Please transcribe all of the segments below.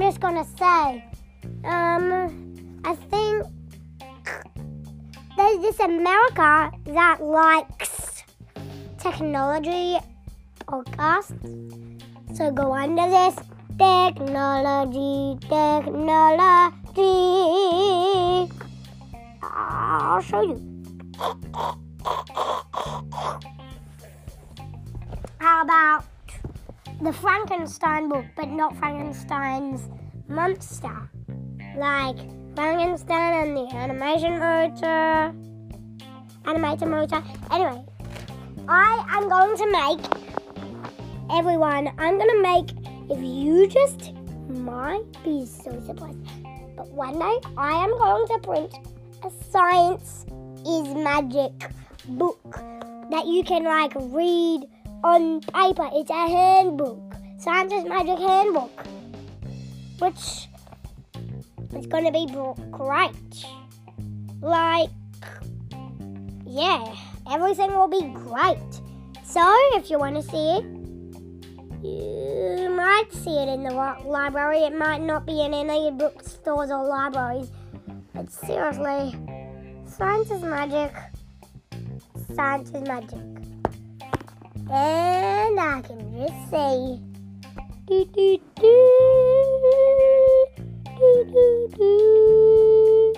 just gonna say, um, I think there's this America that likes technology podcast. So go under this technology, technology. I'll show you. How about the Frankenstein book, but not Frankenstein's monster? Like Frankenstein and the animation motor. Animated motor. Anyway, I am going to make everyone, I'm going to make, if you just might be so surprised, but one day I am going to print a science is magic book that you can like read on paper. It's a handbook. Is magic handbook. Which is gonna be great. Like yeah, everything will be great. So if you wanna see it, you might see it in the library. It might not be in any bookstores or libraries. But seriously, science is magic. Science is magic. And I can just say, do do do, do do do.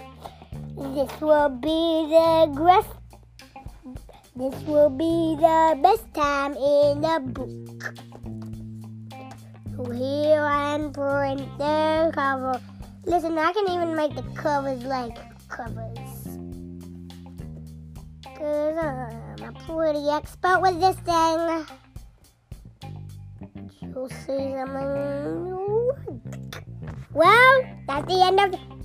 This will be the best. This will be the best time in the book. Here I am print the cover. Listen, I can even make the covers like covers. Pretty expert with this thing. You'll see something. Well, that's the end of